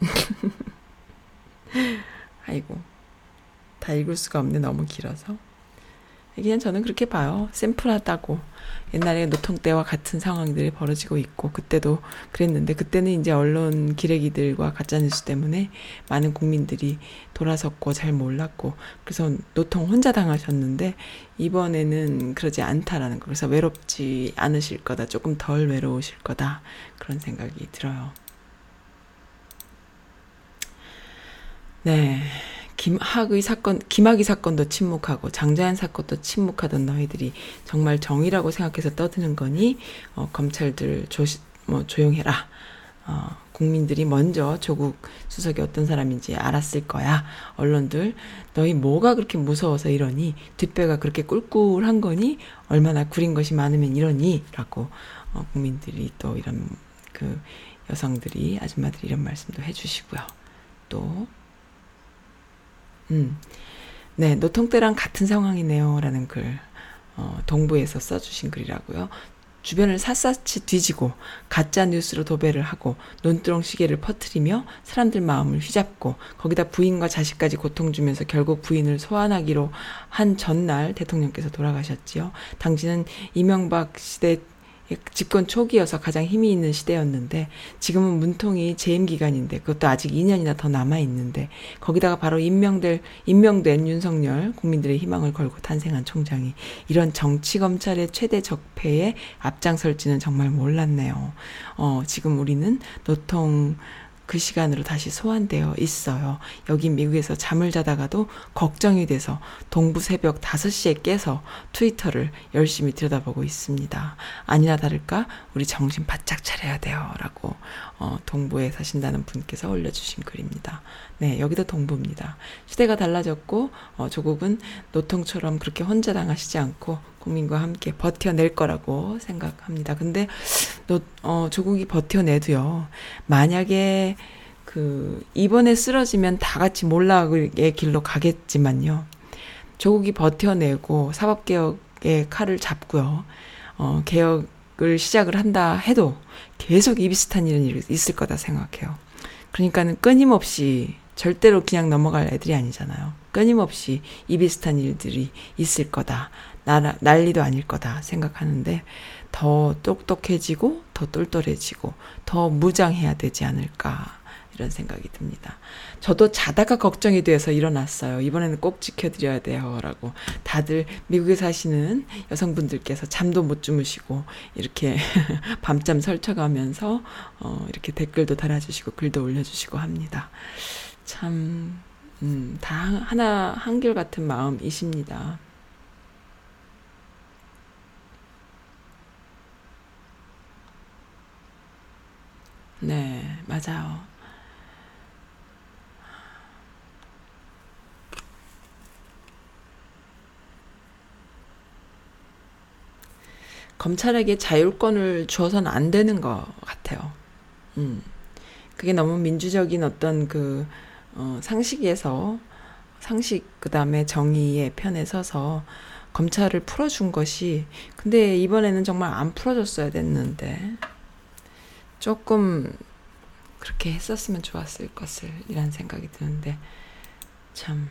아이고, 다 읽을 수가 없네. 너무 길어서. 그냥 저는 그렇게 봐요. 샘플하다고. 옛날에 노통 때와 같은 상황들이 벌어지고 있고, 그때도 그랬는데, 그때는 이제 언론 기레기들과 가짜 뉴스 때문에 많은 국민들이 돌아섰고, 잘 몰랐고, 그래서 노통 혼자 당하셨는데, 이번에는 그러지 않다라는 거. 그래서 외롭지 않으실 거다. 조금 덜 외로우실 거다. 그런 생각이 들어요. 네. 김학의 사건, 김학의 사건도 침묵하고 장자연 사건도 침묵하던 너희들이 정말 정의라고 생각해서 떠드는 거니 어, 검찰들 조시, 뭐 조용해라. 어, 국민들이 먼저 조국 수석이 어떤 사람인지 알았을 거야. 언론들 너희 뭐가 그렇게 무서워서 이러니 뒷배가 그렇게 꿀꿀한 거니 얼마나 구린 것이 많으면 이러니?라고 어, 국민들이 또 이런 그 여성들이 아줌마들이 이런 말씀도 해주시고요. 또 음. 네, 노통 때랑 같은 상황이네요. 라는 글, 어, 동부에서 써주신 글이라고요. 주변을 샅샅이 뒤지고 가짜 뉴스로 도배를 하고 논두렁 시계를 퍼뜨리며 사람들 마음을 휘잡고 거기다 부인과 자식까지 고통 주면서 결국 부인을 소환하기로 한 전날 대통령께서 돌아가셨지요. 당신은 이명박 시대 집권 초기여서 가장 힘이 있는 시대였는데 지금은 문통이 재임 기간인데 그것도 아직 2년이나 더 남아 있는데 거기다가 바로 임명될 임명된 윤석열 국민들의 희망을 걸고 탄생한 총장이 이런 정치 검찰의 최대 적폐에 앞장설지는 정말 몰랐네요. 어, 지금 우리는 노통 그 시간으로 다시 소환되어 있어요. 여기 미국에서 잠을 자다가도 걱정이 돼서 동부 새벽 5시에 깨서 트위터를 열심히 들여다보고 있습니다. 아니나 다를까 우리 정신 바짝 차려야 돼요. 라고 어, 동부에 사신다는 분께서 올려주신 글입니다. 네, 여기도 동부입니다. 시대가 달라졌고 어, 조국은 노통처럼 그렇게 혼자 당하시지 않고 국민과 함께 버텨낼 거라고 생각합니다. 근데 너, 어, 조국이 버텨내도요. 만약에 그 이번에 쓰러지면 다 같이 몰락의 길로 가겠지만요. 조국이 버텨내고 사법개혁의 칼을 잡고요. 어, 개혁 을 시작을 한다 해도 계속 이 비슷한 일은 있을 거다 생각해요. 그러니까는 끊임없이 절대로 그냥 넘어갈 애들이 아니잖아요. 끊임없이 이 비슷한 일들이 있을 거다. 나, 난리도 아닐 거다 생각하는데 더 똑똑해지고 더 똘똘해지고 더 무장해야 되지 않을까 이런 생각이 듭니다. 저도 자다가 걱정이 돼서 일어났어요. 이번에는 꼭 지켜드려야 돼요. 라고. 다들 미국에 사시는 여성분들께서 잠도 못 주무시고, 이렇게 밤잠 설쳐가면서, 어, 이렇게 댓글도 달아주시고, 글도 올려주시고 합니다. 참, 음, 다 하나, 한결같은 마음이십니다. 네, 맞아요. 검찰에게 자율권을 주어서는 안 되는 것 같아요. 음. 그게 너무 민주적인 어떤 그, 어, 상식에서, 상식, 그 다음에 정의의 편에 서서 검찰을 풀어준 것이, 근데 이번에는 정말 안 풀어줬어야 됐는데, 조금 그렇게 했었으면 좋았을 것을, 이란 생각이 드는데, 참.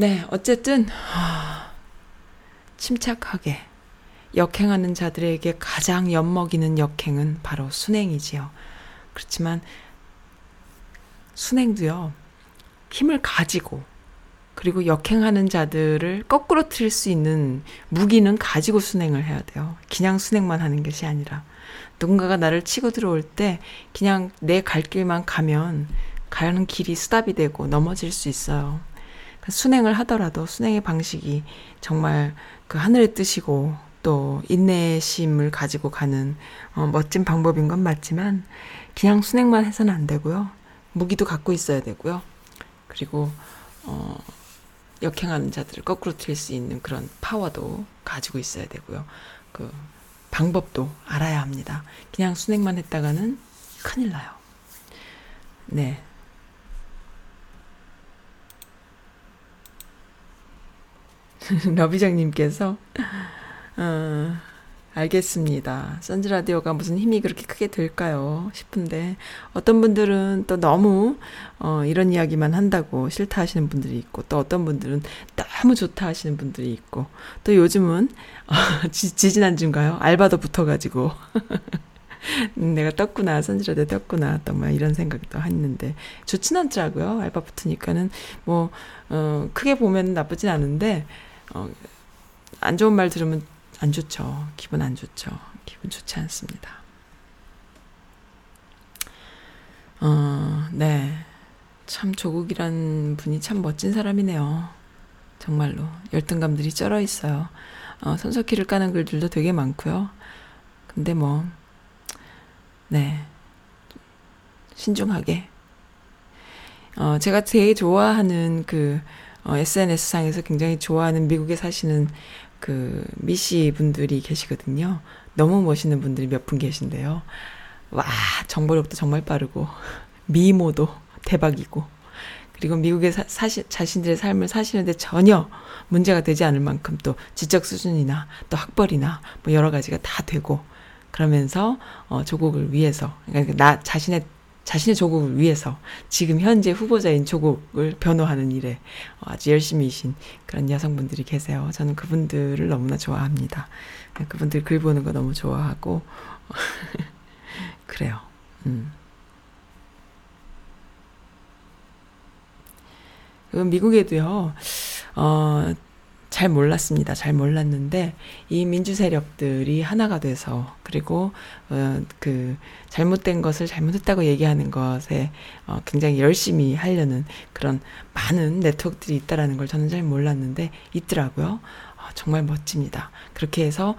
네, 어쨌든 하, 침착하게 역행하는 자들에게 가장 엿먹이는 역행은 바로 순행이지요. 그렇지만 순행도요. 힘을 가지고 그리고 역행하는 자들을 거꾸로 틀수 있는 무기는 가지고 순행을 해야 돼요. 그냥 순행만 하는 것이 아니라 누군가가 나를 치고 들어올 때 그냥 내 갈 길만 가면 가는 길이 수답이 되고 넘어질 수 있어요. 순행을 하더라도 순행의 방식이 정말 그 하늘의 뜻이고 또 인내심을 가지고 가는 어, 멋진 방법인 건 맞지만 그냥 순행만 해서는 안 되고요. 무기도 갖고 있어야 되고요. 그리고 어, 역행하는 자들을 거꾸로 틀수 있는 그런 파워도 가지고 있어야 되고요. 그 방법도 알아야 합니다. 그냥 순행만 했다가는 큰일 나요. 네. 러비장님께서 어, 알겠습니다. 선즈 라디오가 무슨 힘이 그렇게 크게 될까요? 싶은데 어떤 분들은 또 너무 어, 이런 이야기만 한다고 싫다 하시는 분들이 있고 또 어떤 분들은 너무 좋다 하시는 분들이 있고 또 요즘은 어, 지, 지지난주인가요? 알바도 붙어가지고 내가 떴구나 선지라도 떴구나 또막 이런 생각도 했는데 좋진 않더라고요. 알바 붙으니까는 뭐 어, 크게 보면 나쁘진 않은데 어, 안 좋은 말 들으면 안 좋죠. 기분 안 좋죠. 기분 좋지 않습니다. 어, 네. 참 조국이란 분이 참 멋진 사람이네요. 정말로. 열등감들이 쩔어 있어요. 어, 손석희를 까는 글들도 되게 많고요. 근데 뭐, 네. 신중하게. 어, 제가 제일 좋아하는 그, 어, SNS상에서 굉장히 좋아하는 미국에 사시는 그 미씨 분들이 계시거든요. 너무 멋있는 분들이 몇 분 계신데요. 와, 정보력도 정말 빠르고, 미모도 대박이고, 그리고 미국에 사, 사시, 자신들의 삶을 사시는데 전혀 문제가 되지 않을 만큼 또 지적 수준이나 또 학벌이나 뭐 여러 가지가 다 되고, 그러면서, 어, 조국을 위해서, 그러니까 나 자신의 자신의 조국을 위해서 지금 현재 후보자인 조국을 변호하는 일에 아주 열심히신 그런 여성분들이 계세요. 저는 그분들을 너무나 좋아합니다. 그분들 글 보는 거 너무 좋아하고 그래요. 음. 미국에도요. 어, 잘 몰랐습니다. 잘 몰랐는데 이 민주 세력들이 하나가 돼서 그리고 어, 그 잘못된 것을 잘못했다고 얘기하는 것에 어, 굉장히 열심히 하려는 그런 많은 네트워크들이 있다라는 걸 저는 잘 몰랐는데 있더라고요. 어, 정말 멋집니다. 그렇게 해서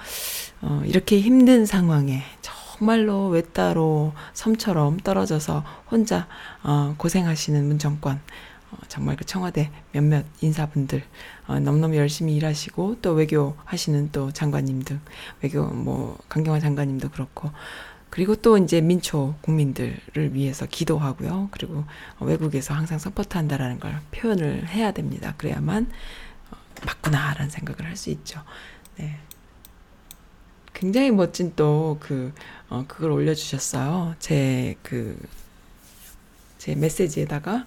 어, 이렇게 힘든 상황에 정말로 외따로 섬처럼 떨어져서 혼자 어, 고생하시는 문정권 어, 정말 그 청와대 몇몇 인사분들 어, 너무너무 열심히 일하시고 또 외교 하시는 또 장관님 등 외교 뭐 강경화 장관님도 그렇고 그리고 또 이제 민초 국민들을 위해서 기도하고요. 그리고 외국에서 항상 서포트한다라는 걸 표현을 해야 됩니다. 그래야만 어, 맞구나라는 생각을 할 수 있죠. 네. 굉장히 멋진 또 그, 어, 그걸 올려주셨어요. 제 그, 제 메시지에다가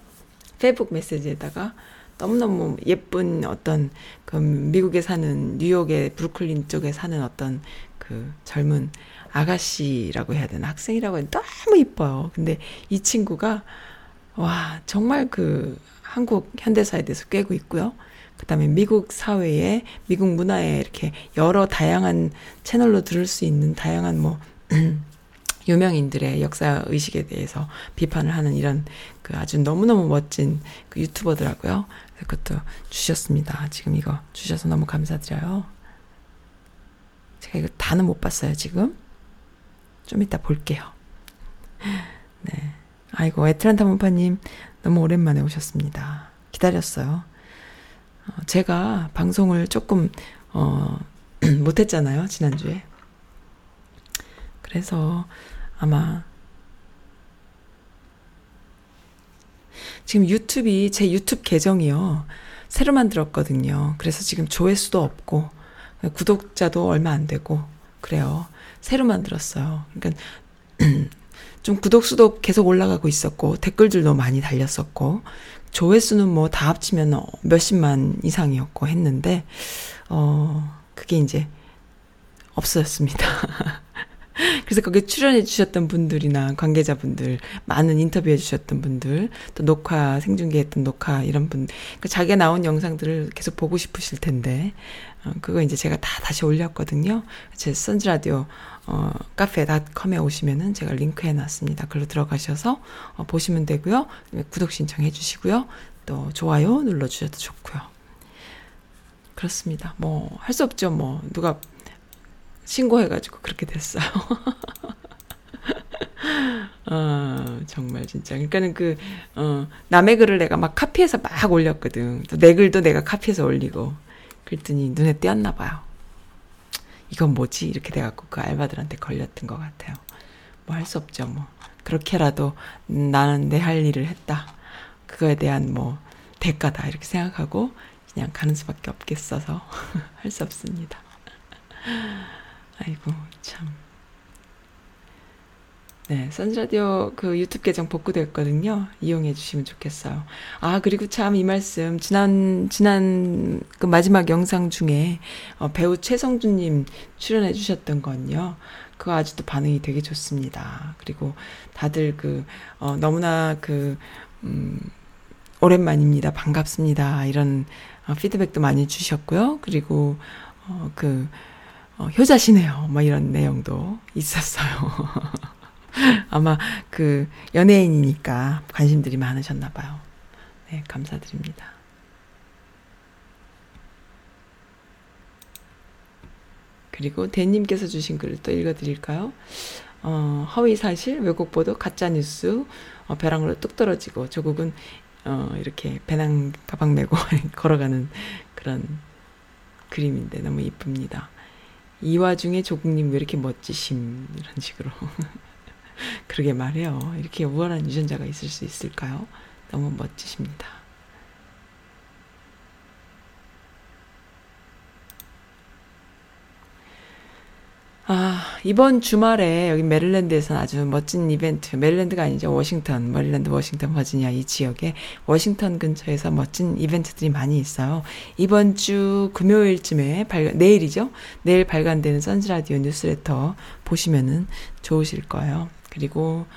페이북 메시지에다가 너무너무 예쁜 어떤 그 미국에 사는 뉴욕의 브루클린 쪽에 사는 어떤 그 젊은 아가씨라고 해야 되나 학생이라고 해야 되나 너무 이뻐요. 근데 이 친구가 와 정말 그 한국 현대사에 대해서 꿰고 있고요. 그다음에 미국 사회에 미국 문화에 이렇게 여러 다양한 채널로 들을 수 있는 다양한 뭐 유명인들의 역사 의식에 대해서 비판을 하는 이런 그 아주 너무너무 멋진 그 유튜버더라고요. 그것도 주셨습니다. 지금 이거 주셔서 너무 감사드려요. 제가 이거 다는 못 봤어요, 지금. 좀 이따 볼게요. 네. 아이고, 애틀란타 문파님, 너무 오랜만에 오셨습니다. 기다렸어요. 어, 제가 방송을 조금, 어, 못했잖아요, 지난주에. 그래서 아마 지금 유튜브이 제 유튜브 계정이요. 새로 만들었거든요. 그래서 지금 조회수도 없고 구독자도 얼마 안 되고 그래요. 새로 만들었어요. 그러니까 좀 구독수도 계속 올라가고 있었고 댓글들도 많이 달렸었고 조회수는 뭐 다 합치면 몇십만 이상이었고 했는데 어 그게 이제 없어졌습니다. 그래서 거기에 출연해 주셨던 분들이나 관계자분들, 많은 인터뷰해 주셨던 분들, 또 녹화, 생중계했던 녹화, 이런 분, 그 자기가 나온 영상들을 계속 보고 싶으실 텐데, 어, 그거 이제 제가 다 다시 올렸거든요. 제 선즈라디오, 어, 카페닷컴에 오시면은 제가 링크 해 놨습니다. 글로 들어가셔서, 어, 보시면 되고요. 구독 신청해 주시고요. 또 좋아요 눌러주셔도 좋고요. 그렇습니다. 뭐, 할 수 없죠. 뭐, 누가 신고해가지고 그렇게 됐어요. 어, 정말 진짜. 그러니까는 그, 어, 남의 글을 내가 막 카피해서 막 올렸거든. 또 내 글도 내가 카피해서 올리고. 그랬더니 눈에 띄었나 봐요. 이건 뭐지? 이렇게 돼갖고 그 알바들한테 걸렸던 것 같아요. 뭐 할 수 없죠, 뭐. 그렇게라도 나는 내 할 일을 했다. 그거에 대한 뭐 대가다. 이렇게 생각하고 그냥 가는 수밖에 없겠어서 할 수 없습니다. 아이고, 참. 네, 선즈라디오 그 유튜브 계정 복구됐거든요. 이용해 주시면 좋겠어요. 아, 그리고 참 이 말씀, 지난, 지난 그 마지막 영상 중에 어, 배우 최성준님 출연해 주셨던 건요. 그거 아직도 반응이 되게 좋습니다. 그리고 다들 그, 어, 너무나 그, 음, 오랜만입니다. 반갑습니다. 이런 어, 피드백도 많이 주셨고요. 그리고, 어, 그, 어, 효자시네요. 뭐 이런 내용도 있었어요. 아마 그 연예인이니까 관심들이 많으셨나 봐요. 네, 감사드립니다. 그리고 대님께서 주신 글을 또 읽어드릴까요? 어, 허위 사실, 왜곡 보도, 가짜 뉴스, 어, 벼랑으로 뚝 떨어지고 조국은 어, 이렇게 배낭 가방 메고 걸어가는 그런 그림인데 너무 이쁩니다. 이 와중에 조국님 왜 이렇게 멋지심 이런 식으로 그러게 말해요. 이렇게 우월한 유전자가 있을 수 있을까요? 너무 멋지십니다. 아, 이번 주말에 여기 메릴랜드에서는 아주 멋진 이벤트, 메릴랜드가 아니죠. 워싱턴, 메릴랜드, 워싱턴, 버지니아 이 지역에 워싱턴 근처에서 멋진 이벤트들이 많이 있어요. 이번 주 금요일쯤에 발간, 내일이죠. 내일 발간되는 선즈라디오 뉴스레터 보시면은 좋으실 거예요. 그리고,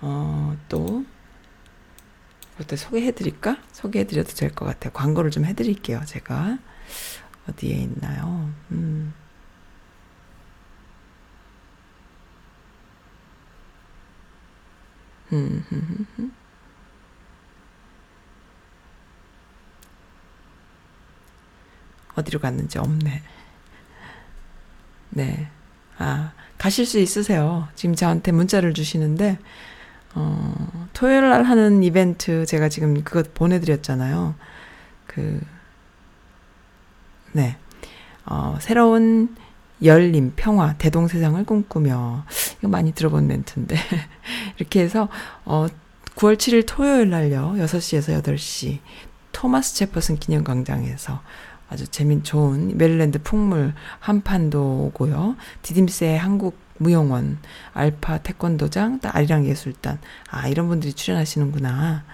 어, 또, 그것도 소개해드릴까? 소개해드려도 될 것 같아요. 광고를 좀 해드릴게요. 제가. 어디에 있나요? 음. 어디로 갔는지 없네. 네. 아, 가실 수 있으세요. 지금 저한테 문자를 주시는데, 어, 토요일 날 하는 이벤트 제가 지금 그것 보내드렸잖아요. 그, 네. 어, 새로운 열림, 평화, 대동세상을 꿈꾸며. 이거 많이 들어본 멘트인데. 이렇게 해서, 어, 9월 7일 토요일 날요, 6시에서 8시, 토마스 제퍼슨 기념 광장에서 아주 재밌, 좋은 메릴랜드 풍물 한판도 오고요. 디딤스의 한국 무용원, 알파 태권도장, 또 아리랑 예술단. 아, 이런 분들이 출연하시는구나.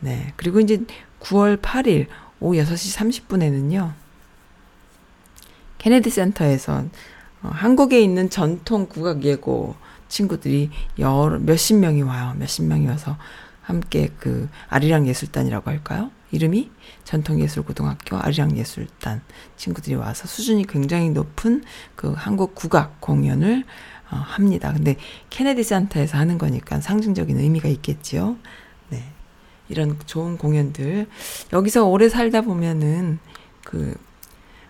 네. 그리고 이제 9월 8일 오후 6시 30분에는요. 케네디 센터에서 어, 한국에 있는 전통 국악 예고 친구들이 여러 몇십 명이 와요. 몇십 명이 와서 함께 그 아리랑 예술단이라고 할까요? 이름이 전통예술고등학교 아리랑 예술단 친구들이 와서 수준이 굉장히 높은 그 한국 국악 공연을 어, 합니다. 근데 케네디 센터에서 하는 거니까 상징적인 의미가 있겠지요. 네. 이런 좋은 공연들 여기서 오래 살다 보면은 그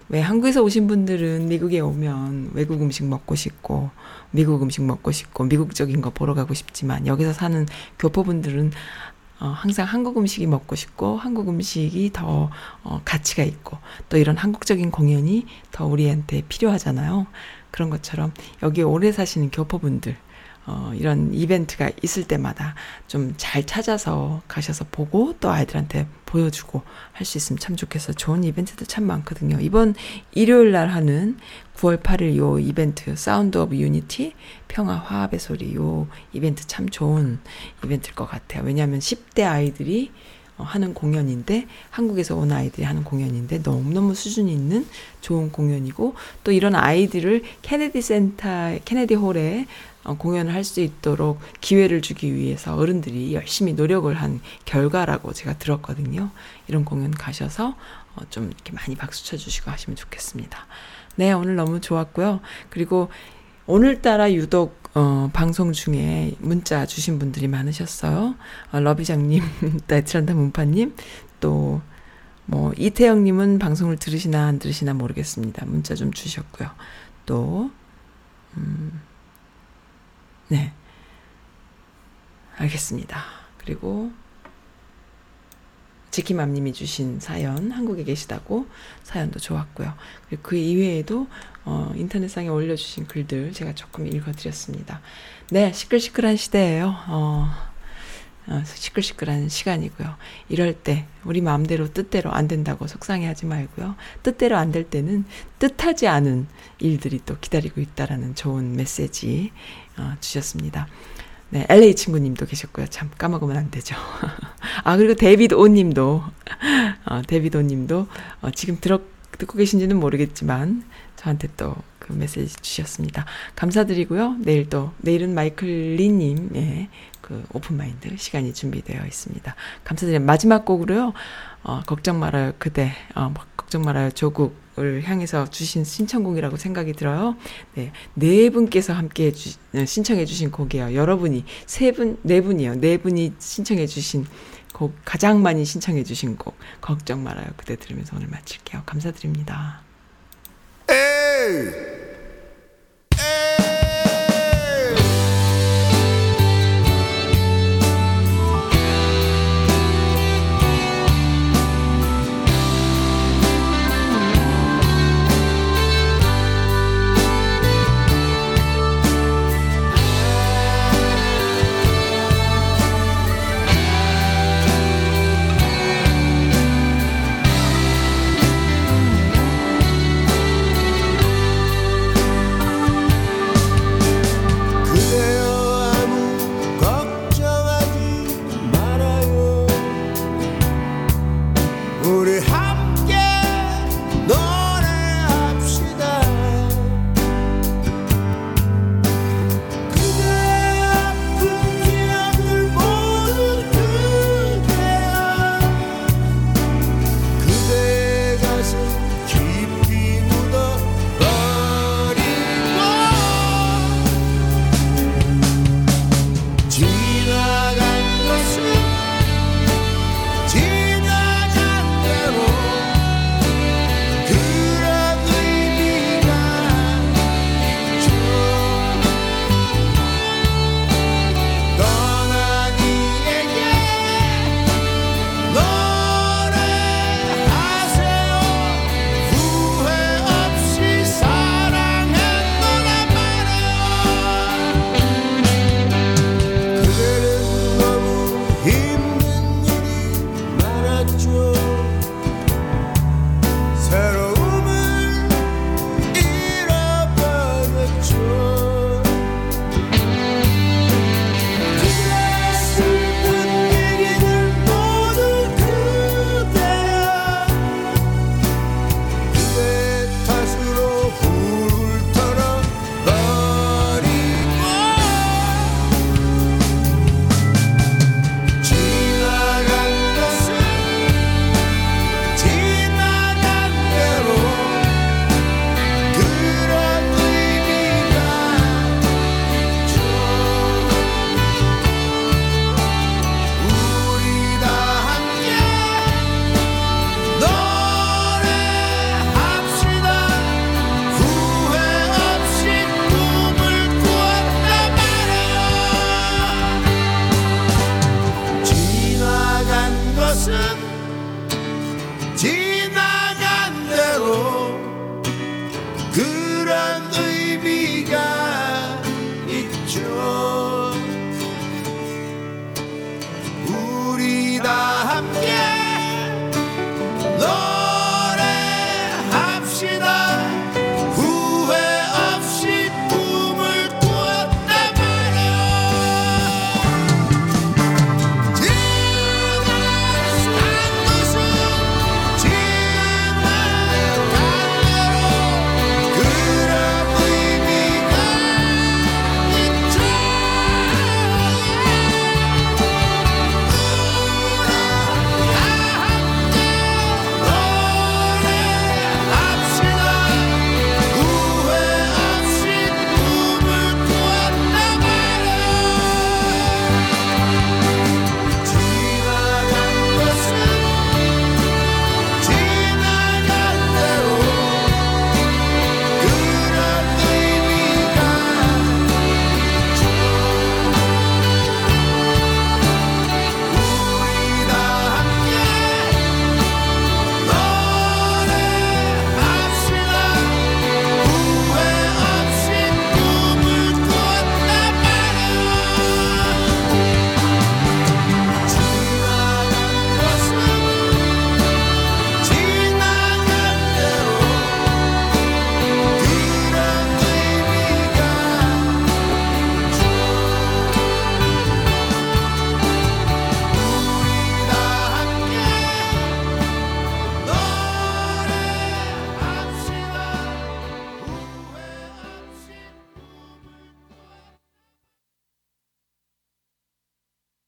왜 한국에서 오신 분들은 미국에 오면 외국 음식 먹고 싶고 미국 음식 먹고 싶고 미국적인 거 보러 가고 싶지만 여기서 사는 교포분들은 어, 항상 한국 음식이 먹고 싶고 한국 음식이 더 어, 가치가 있고 또 이런 한국적인 공연이 더 우리한테 필요하잖아요. 그런 것처럼 여기 오래 사시는 교포분들 어, 이런 이벤트가 있을 때마다 좀 잘 찾아서 가셔서 보고 또 아이들한테 보여주고 할 수 있으면 참 좋겠어요. 좋은 이벤트도 참 많거든요. 이번 일요일 날 하는 9월 8일 요 이벤트 Sound of Unity 평화 화합의 소리 요 이벤트 참 좋은 이벤트일 것 같아요. 왜냐하면 10대 아이들이 어, 하는 공연인데 한국에서 온 아이들이 하는 공연인데 너무너무 수준이 있는 좋은 공연이고 또 이런 아이들을 케네디 센터 케네디 홀에 어, 공연을 할 수 있도록 기회를 주기 위해서 어른들이 열심히 노력을 한 결과라고 제가 들었거든요. 이런 공연 가셔서 어, 좀 이렇게 많이 박수 쳐주시고 하시면 좋겠습니다. 네, 오늘 너무 좋았고요. 그리고 오늘따라 유독 어, 방송 중에 문자 주신 분들이 많으셨어요. 어, 러비장님, 나트란다 문파님, 또, 뭐, 이태영님은 방송을 들으시나 안 들으시나 모르겠습니다. 문자 좀 주셨고요. 또, 음, 네. 알겠습니다. 그리고, 지키맘님이 주신 사연, 한국에 계시다고 사연도 좋았고요. 그리고 그 이외에도 어, 인터넷상에 올려주신 글들 제가 조금 읽어드렸습니다. 네, 시끌시끌한 시대예요. 어, 어, 시끌시끌한 시간이고요. 이럴 때 우리 마음대로 뜻대로 안 된다고 속상해하지 말고요. 뜻대로 안 될 때는 뜻하지 않은 일들이 또 기다리고 있다라는 좋은 메시지 어, 주셨습니다. 네, LA 친구님도 계셨고요. 참 까먹으면 안 되죠. 아 그리고 데이비드 오님도 어, 데이비드 오님도 어, 지금 들어 듣고 계신지는 모르겠지만 저한테 또 그 메시지 주셨습니다. 감사드리고요. 내일 또 내일은 마이클 리님의 그 오픈 마인드 시간이 준비되어 있습니다. 감사드립니다. 마지막 곡으로요. 어, 걱정 말아요 그대 어, 걱정 말아요 조국을 향해서 주신 신청곡이라고 생각이 들어요. 네, 네 분께서 함께 주, 신청해 주신 곡이에요. 여러분이 세 분, 네 분이요. 네 분이 신청해 주신 곡 가장 많이 신청해 주신 곡 걱정 말아요 그대 들으면서 오늘 마칠게요. 감사드립니다. Hey!